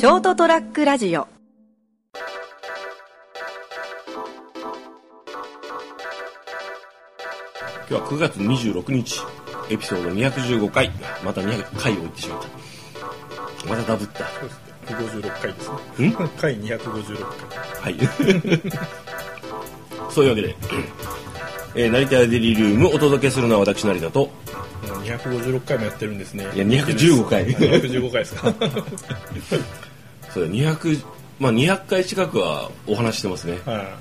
ショートトラックラジオ今日は9月26日エピソード215回また200回を言ってしまったまたダブったそうですね。156回ですね。ん回256回。はい そういうわけで、えー、成田デリリウムお届けするのは私成田ともう256回もやってるんですね。いや215回215回ですか。そうだ200まあ200回近くはお話ししてますねは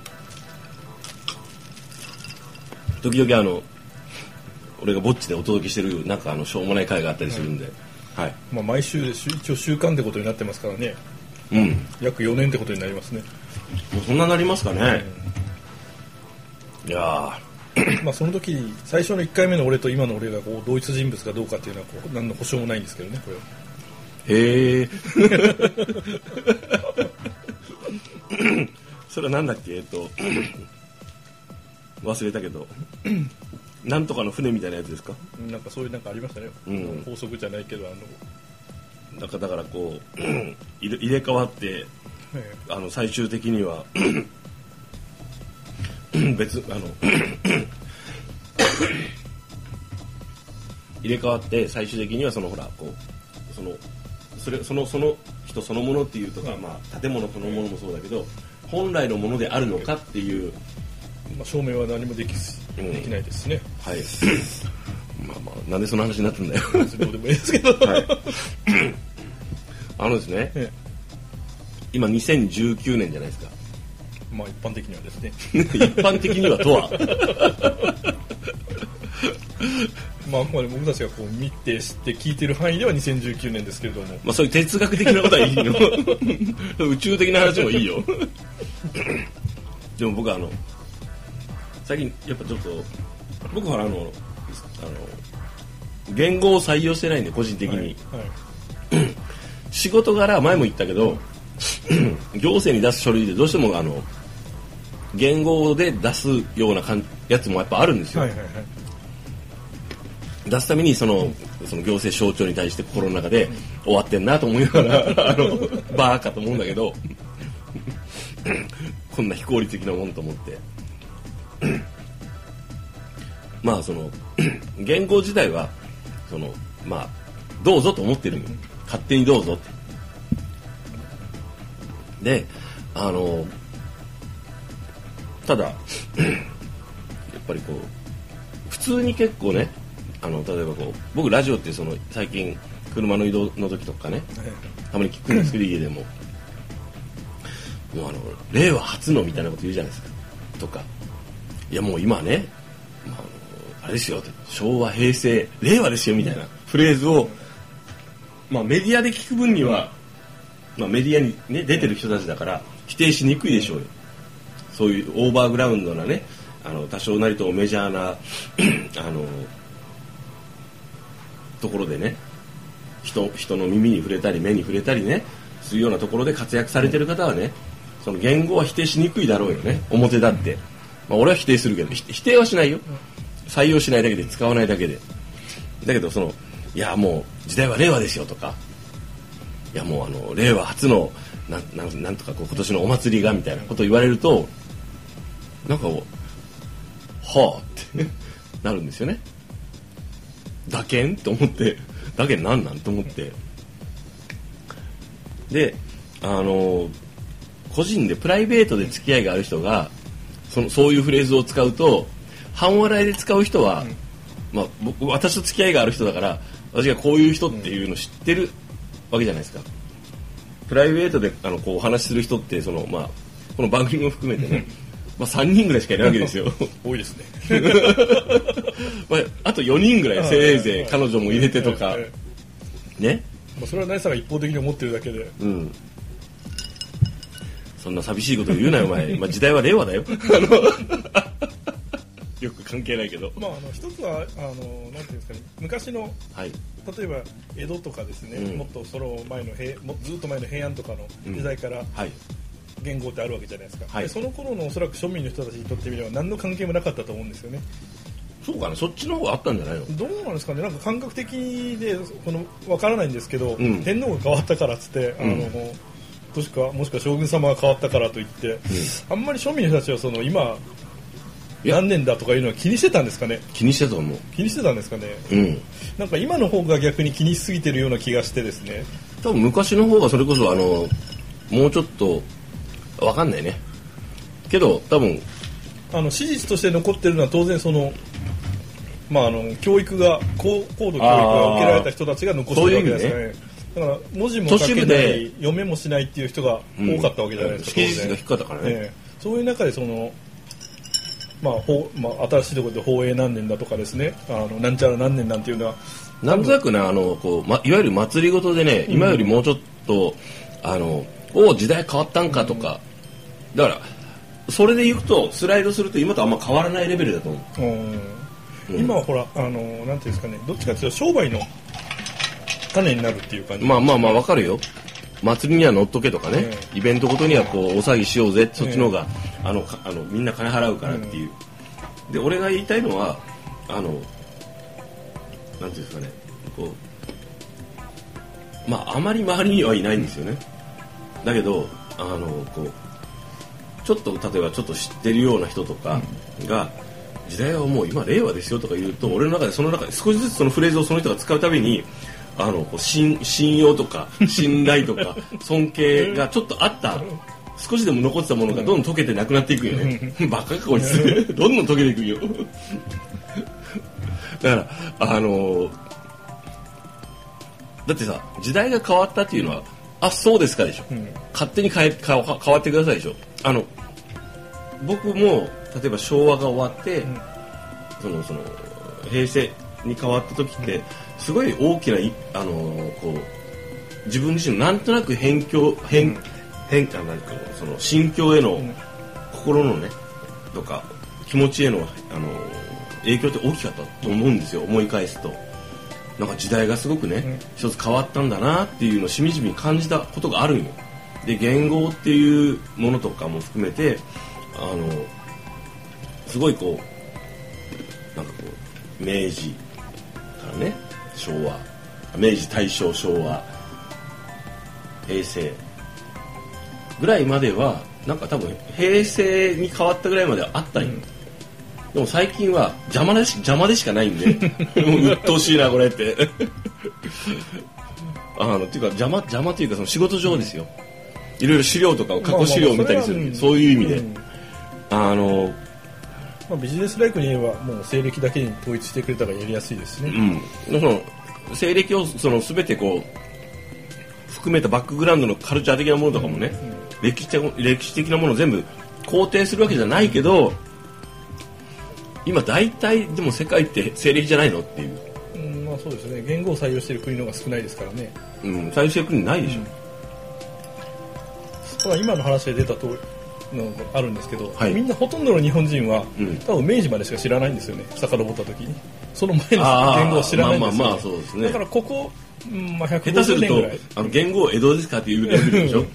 時々あの俺がぼっちでお届けしてるなんかあのしょうもない回があったりするんで、はいい。まあ毎週で週一応週間ってことになってますからね。うんも約4年ってことになりますね。うそんななりますかね、いや まあその時最初の1回目の俺と今の俺がこう同一人物かどうかっていうのはこう何の保証もないんですけどね。これは。ーへえ それはなんだっけ？えっと 忘れたけど。なんとかの船みたいなやつですか？なんかそういうなんかありましたね。うん。法則じゃないけどあの。なんかだからこう 入れ替わってえ。あの最終的には 別あの入れ替わって最終的にはそのほらこうそのそれそのその人そのものっていうとか、まあ、建物そのものもそうだけど本来のものであるのかっていうえまあ証明は何もできずうん。できないですしね。はい。まあまあなんでその話になったんだよ。どうでもいいですけど。はい。あのですねえ今2019年じゃないですか。えまあ一般的にはですね。一般的にはとはまあ、あくまで僕たちがこう見て知って聞いてる範囲では2019年ですけれども、まあそういう哲学的なことはいいの 宇宙的な話もいいよ。でも僕はあの最近やっぱちょっと僕はあのあの言語を採用してないんで個人的に、はいはい。仕事柄前も言ったけど 行政に出す書類でどうしてもあの言語で出すようなかんやつもやっぱあるんですよ、はいはいはい出すためにそのその行政省庁に対して心の中で終わってんなと思いながら あのバーカと思うんだけど こんな非効率的なもんと思って。まあその 言語自体はそのまあどうぞと思ってる勝手にどうぞって。であのただ やっぱりこう普通に結構ねあの例えばこう僕ラジオってその最近車の移動の時とかねたまに聞くんですけど家でも。もうあの令和初のみたいなこと言うじゃないですか。とか。いやもう今はね、まあ、あれですよって。昭和平成令和ですよみたいなフレーズを、まあ、メディアで聞く分には、まあ、メディアに、ね、出てる人たちだから否定しにくいでしょうよ。そういうオーバーグラウンドなねあの多少なりともメジャーな あのところでね人人の耳に触れたり目に触れたりねするようなところで活躍されてる方はねその言語は否定しにくいだろうよね。表だって、まあ、俺は否定するけど否定はしないよ。採用しないだけで使わないだけで。だけどそのいやもう時代は令和ですよとか。いやもうあの令和初のなんなんなんとかこう今年のお祭りがみたいなことを言われるとなんかこうはあって なるんですよね。だけん？と思って。だけんなんなん？と思って。であの個人でプライベートで付き合いがある人がそのそういうフレーズを使うと半笑いで使う人は、まあ、僕私と付き合いがある人だから私がこういう人っていうのを知ってるわけじゃないですか。プライベートであのこうお話しする人ってその、まあ、この番組も含めてね、まあ、3人ぐらいしかいないわけですよ。多いですね。まあ、あと4人ぐらいせいぜい彼女も入れてとか。ええね。まあ、それは成さんが一方的に思ってるだけで、うん。そんな寂しいこと言うなよお前、まあ、時代は令和だよ。よく関係ないけど。まあ、あの一つはあのなんていうんですかね。昔のはい。例えば江戸とかですね、うん。もっとその前の平もずっと前の平安とかの時代から。はい言語ってあるわけじゃないですか、はい。でその頃のおそらく庶民の人たちにとってみれば何の関係もなかったと思うんですよね。そうかなそっちの方があったんじゃないの？どうなんですかね。なんか感覚的でこのわからないんですけど、うん。天皇が変わったからっつってあの、うん。もしくはもしくは将軍様が変わったからといって、あんまり庶民の人たちはその今何年だとかいうのは気にしてたんですかね？気にしてたと思う。気にしてたんですかね？うん。なんか今の方が逆に気にしすぎてるような気がしてですね。多分昔の方がそれこそあのもうちょっとわかんないね。けど多分。あの史実として残ってるのは当然そのまああの教育が高高度教育が受けられた人たちが残してるわけですからね。だから文字も書けない読めもしないっていう人が多かったわけじゃないですか、識字率が低かったからね、ええ。そういう中でその、まあ法まあ、新しいところで法営何年だとかですね。あのなんちゃら何年なんていうのは。なんとなくねあのこう、ま、いわゆる祭りごとでね今よりもうちょっと、あのお時代変わったんかとか、だからそれでいくとスライドすると今とあんま変わらないレベルだと思う。うんうん。今はほらあのなんていうんですかねどっちかというと商売の種になるっていう感じ、まあまあまあわかるよ。祭りには乗っとけとかね、えイベントごとにはこうお騒ぎしようぜ。そっちの方が、あのかあのみんな金払うからっていう、で俺が言いたいのはあのなんていうんですかね。こうまああまり周りにはいないんですよね。だけどあのこうちょっと例えばちょっと知ってるような人とかが、時代はもう今令和ですよとか言うと俺の中でその中で少しずつそのフレーズをその人が使うたびにあのこう信信用とか信頼とか 尊敬がちょっとあった。少しでも残ってたものがどんどん溶けてなくなっていくよね。バカかこいつ。どんどん溶けていくよ。だからあのだってさ時代が変わったっていうのはあそうですかでしょ、ん。勝手に変え変わってくださいでしょ。あの僕も例えば昭和が終わって、そのその平成に変わった時ってすごい大きないあのこう自分自身のなんとなく変境変、変化なんかその心境への、ん。心のねとか気持ちへのあの影響って大きかったと思うんですよ思い返すと。なんか時代がすごくね、一つ変わったんだなっていうのをしみじみ感じたことがあるん。よで言語っていうものとかも含めてあのすごいこうなんかこう明治からね昭和明治大正昭和平成ぐらいまではなんか多分平成に変わったぐらいまではあったんよ、でも最近は邪魔でし邪魔でしかないんで もう鬱陶しいなこれって。あのっていうか邪魔邪魔というかその仕事上ですよ。いろいろ資料とかを過去資料を見たりするまあまあまあそういう意味で、んあのまあ、ビジネスライクに言えばもう西暦だけに統一してくれたらやりやすいですしね、うん、その西暦をその全てこう含めたバックグラウンドのカルチャー的なものとかもね、歴史的歴史的なものを全部肯定するわけじゃないけど今大体でも世界って西暦じゃないのっていう、うんまあそうですね。言語を採用している国の方が少ないですからね。うん、最終国ないでしょ、ただ今の話で出た通りのがあるんですけど、はい。みんなほとんどの日本人は、うん。多分明治までしか知らないんですよね遡った時に。その前の言語を知らないんですよ、ね。まあまあまあそうですね。だからここ、うんまあ、下手す150るとあの言語を江戸ですかっていうレベルでしょ、うん。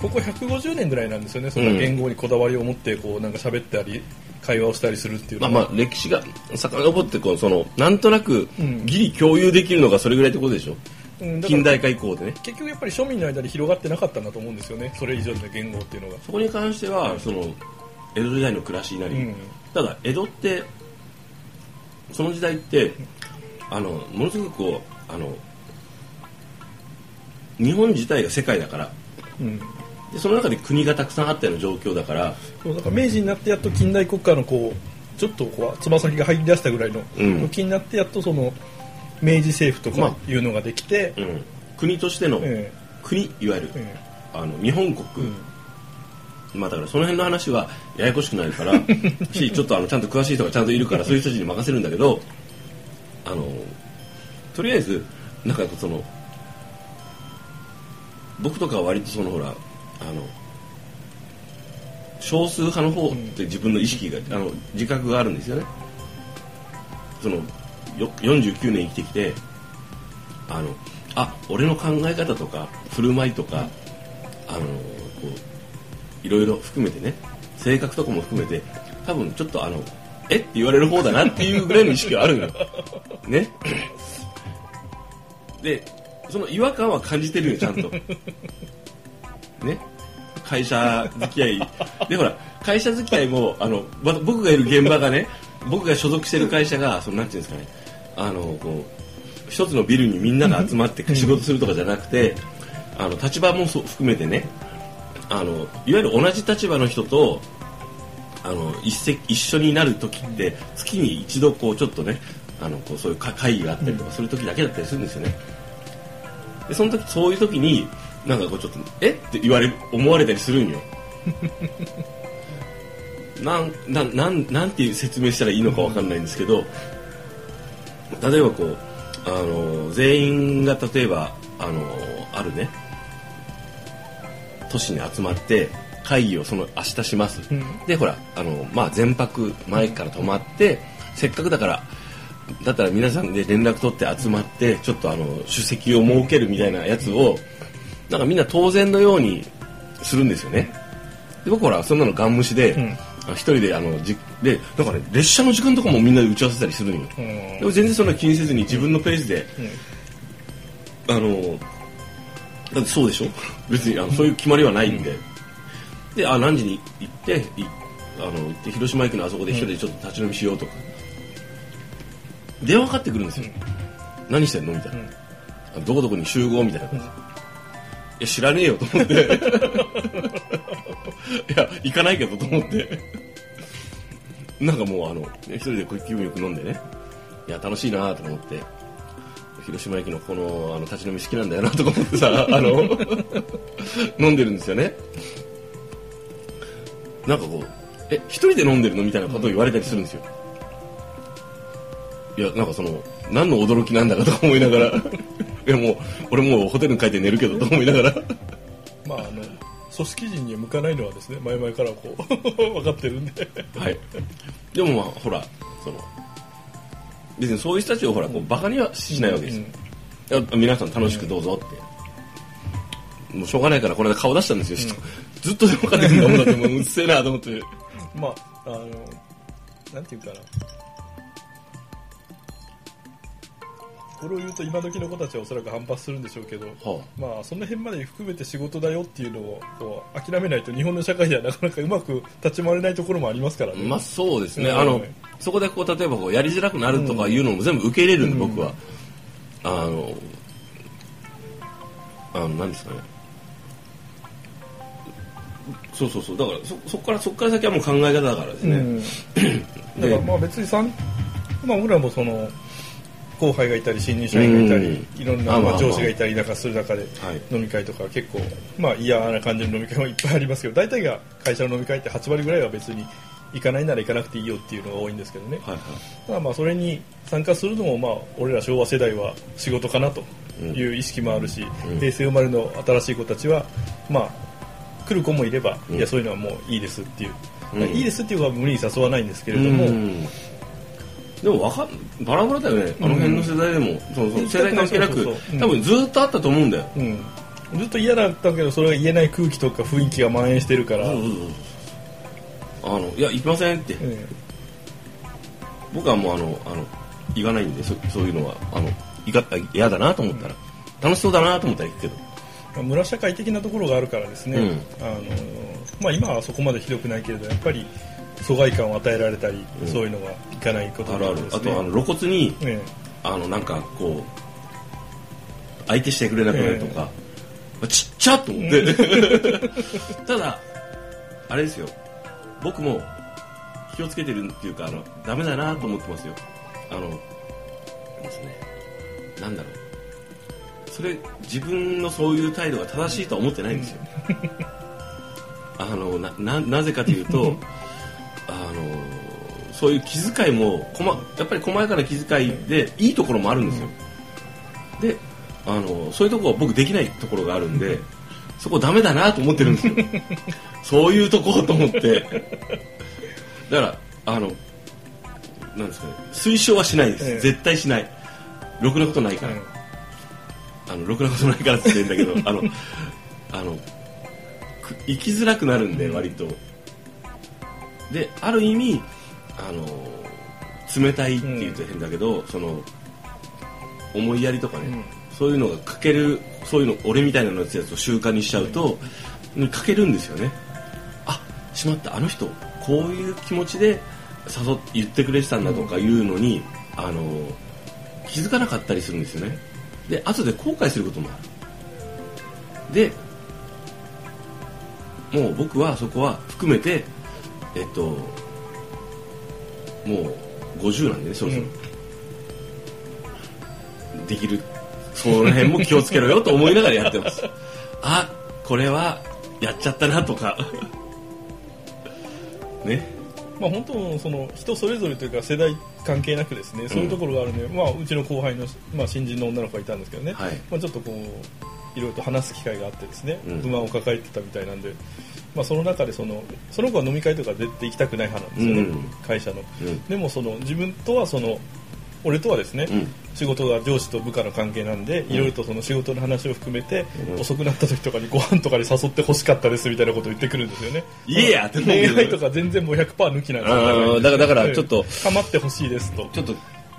ここ150年ぐらいなんですよねそん。な言語にこだわりを持ってこうなんか喋ったり会話をしたりするっていうのは、まあまあ歴史が遡ってこうそのなんとなくうん。ギリ共有できるのがそれぐらいってことでしょ、うん近代化以降でね。結局やっぱり庶民の間で広がってなかったんだと思うんですよね。それ以上の言語っていうのが。そこに関してはその江戸時代の暮らしなり、うん。ただ江戸ってその時代ってあのものすごくこうあの日本自体が世界だから。うん。でその中で国がたくさんあったような状況だから。そうだから明治になってやっと近代国家のこうちょっとこうつま先が入り出したぐらいのうん。時になってやっとその明治政府とまかいうのができて、うん、国としての、え国いわゆる、えあの日本国、まあだからその辺の話はややこしくなるから しちょっとあのちゃんと詳しい人がちゃんといるからそういう人たちに任せるんだけどあのとりあえずなんかその僕とかは割とそのほらあの少数派の方って自分の意識が、あの自覚があるんですよね。そのよ49年生きてきてあのあ俺の考え方とか振る舞いとか、あのこういろいろ含めてね性格とかも含めて多分ちょっとあのえ？って言われる方だなっていうぐらいの意識はあるのよ。ね。でその違和感は感じてるよちゃんと。ね。会社付き合い。でほら会社付き合いもあのま僕がいる現場がね僕が所属してる会社がそのなんていうんですかねあのこう一つのビルにみんなが集まって仕事するとかじゃなくてあの立場も含めてねあのいわゆる同じ立場の人とあの一石一緒になる時って月に一度こうちょっとねあのこうそういう会議があったりとかする時だけだったりするんですよね。でその時そういう時になんかこうちょっと「えっ?」て言われ思われたりするんよ。なんなんなんなんて説明したらいいのかわかんないんですけど例えばこうあの全員が例えばあのあるね都市に集まって会議をその明日します、うん。でほらあの、まあ、全泊前から泊まって、せっかくだからだったら皆さんで連絡取って集まってちょっとあの出席を設けるみたいなやつをなんかみんな当然のようにするんですよね。で僕ほらそんなのガン無視で、一人であのじでなんかね列車の時間とかもみんなで打ち合わせたりするのよ、うん。でも全然そんな気にせずに自分のペースで、あのだってそうでしょ？別にあのそういう決まりはないんで、であ何時に行っていあの行って広島駅のあそこで一人でちょっと立ち飲みしようとか、電話かかってくるんですよ、何してんの？みたいな、あどこどこに集合？みたいな。感じ、いや知らねえよと思って。いや行かないけどと思って。なんかもうあの一人でこう気分よく飲んでね。いや楽しいなと思って。広島駅のこのあの立ち飲み好きなんだよなとか思ってさ あの飲んでるんですよね。なんかこうえ一人で飲んでるのみたいなことを言われたりするんですよ。いやなんかその何の驚きなんだかとか思いながら。いやもう俺もうホテルに帰って寝るけどと思いながら。まああの組織人には向かないのはですね前々からこう 分かってるんで。はい。でもまあほらその別にそういう人たちをほらこうバカにはしないわけですよ、いや皆さん楽しくどうぞって、もうしょうがないからこれで顔出したんですよ、ずっと電話かかってくるんだもんだってもううっせえなと思って。まああのなんていうかなこれを言うと今時の子たちはおそらく反発するんでしょうけど、はまあその辺まで含めて仕事だよっていうのをこう諦めないと日本の社会ではなかなかうまく立ち回れないところもありますからね。まあそうですね、うん。あのそこでこう例えばこうやりづらくなるとかいうのも全部受け入れるんで、うん。僕は。あのあの何ですかね。そうそうそう。だからそそこからそこから先はもう考え方だからですね、うん、だからまあ別にさん、まあ、僕らもその後輩がいたり新入社員がいたり、うん。いろんなあまあ上司がいたりなんかする中で、はい。飲み会とか結構まあ嫌な感じの飲み会もいっぱいありますけど大体が会社の飲み会って8割ぐらいは別に行かないなら行かなくていいよっていうのが多いんですけどね、はいはい。ただまあそれに参加するのもまあ俺ら昭和世代は仕事かなという意識もあるし、うん。平成生まれの新しい子たちはまあ来る子もいれば、うん。いやそういうのはもういいですっていう、うん。いいですっていうのは無理に誘わないんですけれども、うんでもわかんバラバラだよね、あの辺の世代でも。そうそう。世代関係なく多分ずっとあったと思うんだよ、うん、ずっと嫌だったけどそれが言えない空気とか雰囲気が蔓延してるから、あのいや行きませんって、え僕はもうあのあの行かないんでそそういうのは。あのいか嫌だなと思ったら、楽しそうだなと思ったら行くけど。まあ村社会的なところがあるからですね、うん。あのまあ、今はそこまでひどくないけれどやっぱり疎外感を与えられたり、うん。そういうのがいかないことあるあるですね。あとあの露骨にえあのなんかこう相手してくれなくなるとか、ちっちゃっと思って、ただあれですよ。僕も気をつけてるっていうかあのダメだなと思ってますよ。あのですね。なんだろう。それ自分のそういう態度が正しいとは思ってないんですよ。あのなななぜかというと あのそういう気遣いもこまやっぱり細やかな気遣いでいいところもあるんですよ、であのそういうところは僕できないところがあるんでそこダメだなと思ってるんですよ。そういうところと思って。だからあのなんですかね推奨はしないです、ええ。絶対しない。ろくなことないから、えあのろくなことないからって言ってんだけどあのあのく生きづらくなるんで割とである意味あの冷たいって言うと変だけど、その思いやりとかね、そういうのが欠けるそういうの俺みたいなのやつを習慣にしちゃうと、に欠けるんですよね。あしまったあの人こういう気持ちで誘っ言ってくれてたんだとかいうのに、あの気づかなかったりするんですよね。で後で後悔することもある。でもう僕はそこは含めてえっともう50なんでねそろそろ、できるその辺も気をつけろよと思いながらやってます。あこれはやっちゃったなとか。ね。まあ本当その人それぞれというか世代関係なくですね、そういうところがあるので、まあうちの後輩のまあ新人の女の子がいたんですけどね、はい。まあちょっとこういろいろと話す機会があってですね、うん。不満を抱えてたみたいなんで、まあその中でそのその子は飲み会とか絶対行きたくない派なんですよね、うん。会社の。うん。でもその自分とはその俺とはですね、うん。仕事が上司と部下の関係なんで、いろいろとその仕事の話を含めて、うん。遅くなった時とかにご飯とかに誘って欲しかったですみたいなことを言ってくるんですよね。言えやって恋愛とか全然もう100%抜きなんですあーだからだからちょっとかまってほしいですと。ちょっと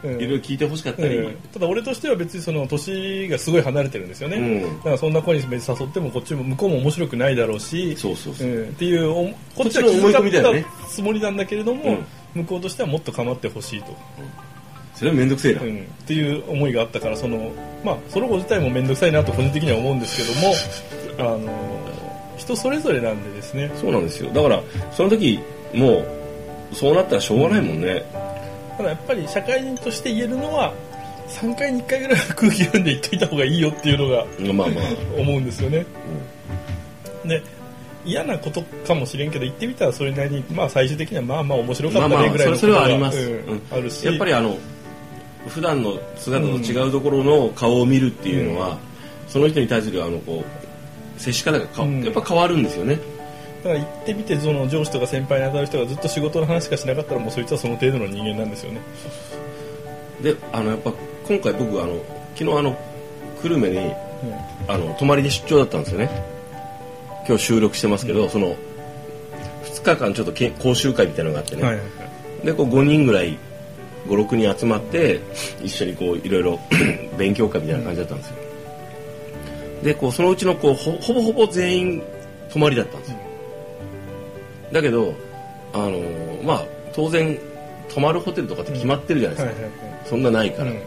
いうん。ろいろ聞いてほしかったり、うん。ただ俺としては別にその年がすごい離れてるんですよね、うん。だからそんな子に別に誘ってもこっちも向こうも面白くないだろうし。そうそうそう、うん、っていうおこっちは気遣ったつもりなんだけれども、うん。向こうとしてはもっと構ってほしいと、それは面倒くせえな、うん、っていう思いがあったからその、まあ、その子自体も面倒くさいなと個人的には思うんですけども あの人それぞれなんでですね。そうなんですよ。だからその時もうそうなったらしょうがないもんね、ただやっぱり社会人として言えるのは3回に1回ぐらいは空気読んで言っといた方がいいよっていうのがまあまあ、思うんですよね。で嫌なことかもしれんけど言ってみたらそれなりに、まあ、最終的にはまあまあ面白かったねぐらいのそれそれはあります。うんうん。あるし。やっぱりあの普段の姿と違うところの顔を見るっていうのは、その人に対するあのこう接し方がか、うん。やっぱ変わるんですよね。だから言ってみてその上司とか先輩に当たる人がずっと仕事の話しかしなかったらもうそいつはその程度の人間なんですよね。であのやっぱ今回僕あの昨日あの久留米にうん。あの泊まりで出張だったんですよね。今日収録してますけど、その2日間ちょっとけ講習会みたいなのがあってね、はいはいはい。でこう5人ぐらい56人集まって一緒にこういろいろ 勉強会みたいな感じだったんですよ。でこうそのうちのこうほほぼほぼ全員泊まりだったんですよだけどあのーまあ当然泊まるホテルとかって決まってるじゃないですか、はいはいはい。そんなないから、うん。っ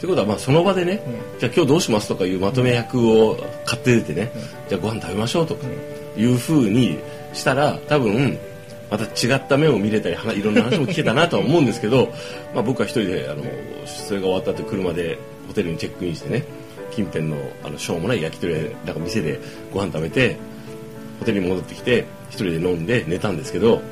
てことはまあその場でね、うん。じゃあ今日どうしますとかいうまとめ役を買って出てね、じゃあご飯食べましょうとかいうふうにしたら多分また違った面を見れたり話いろんな話も聞けたなとは思うんですけど まあ僕は一人であのそれが終わった後車でホテルにチェックインしてね近辺のあのしょうもない焼き鳥屋なんか店でご飯食べてホテルに戻ってきて一人で飲んで寝たんですけど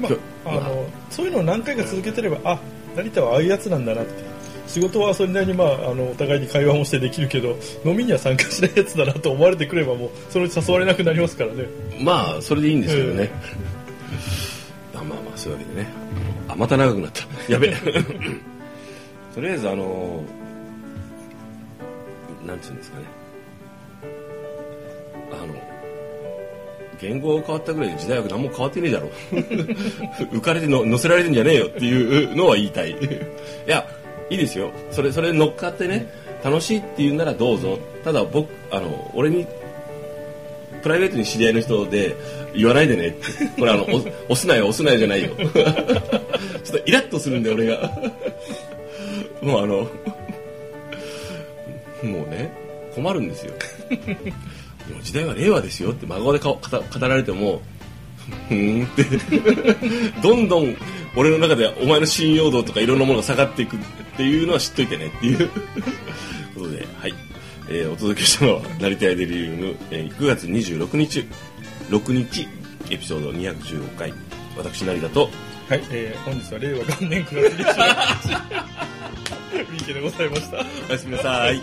まあ、あのそういうのを何回か続けてればあ成田はああいうやつなんだなって。仕事はそれなりに、まあ、あのお互いに会話もしてできるけど飲みには参加しないやつだなと思われてくればもうそのうち誘われなくなりますからね。まあそれでいいんですけどね、まあまあまあそういうわけでね。あまた長くなった。やべえ。とりあえずあのなんつうんですかねあの言語が変わったぐらいで時代は何も変わってねえだろ。浮かれての乗せられてんじゃねえよ。っていうのは言いたい。いやいいですよ。それそれ乗っかってね楽しいって言うならどうぞ。ただ僕あの俺にプライベートに知り合いの人で言わないでね。ってこれあの 押すなよ押すなよじゃないよ。ちょっとイラッとするんで俺が。もうあのもうね困るんですよ。でも時代は令和ですよって真顔でか語語られてもふーんって どんどん俺の中ではお前の信用度とかいろんなものが下がっていくっていうのは知っといてねっていう。ことではい、えーお届けしたのは成田屋デリリウム、えー9月26日6日エピソード215回。私成田とはい、えー、本日は令和元年9月27日三池でございました。おやすみなさい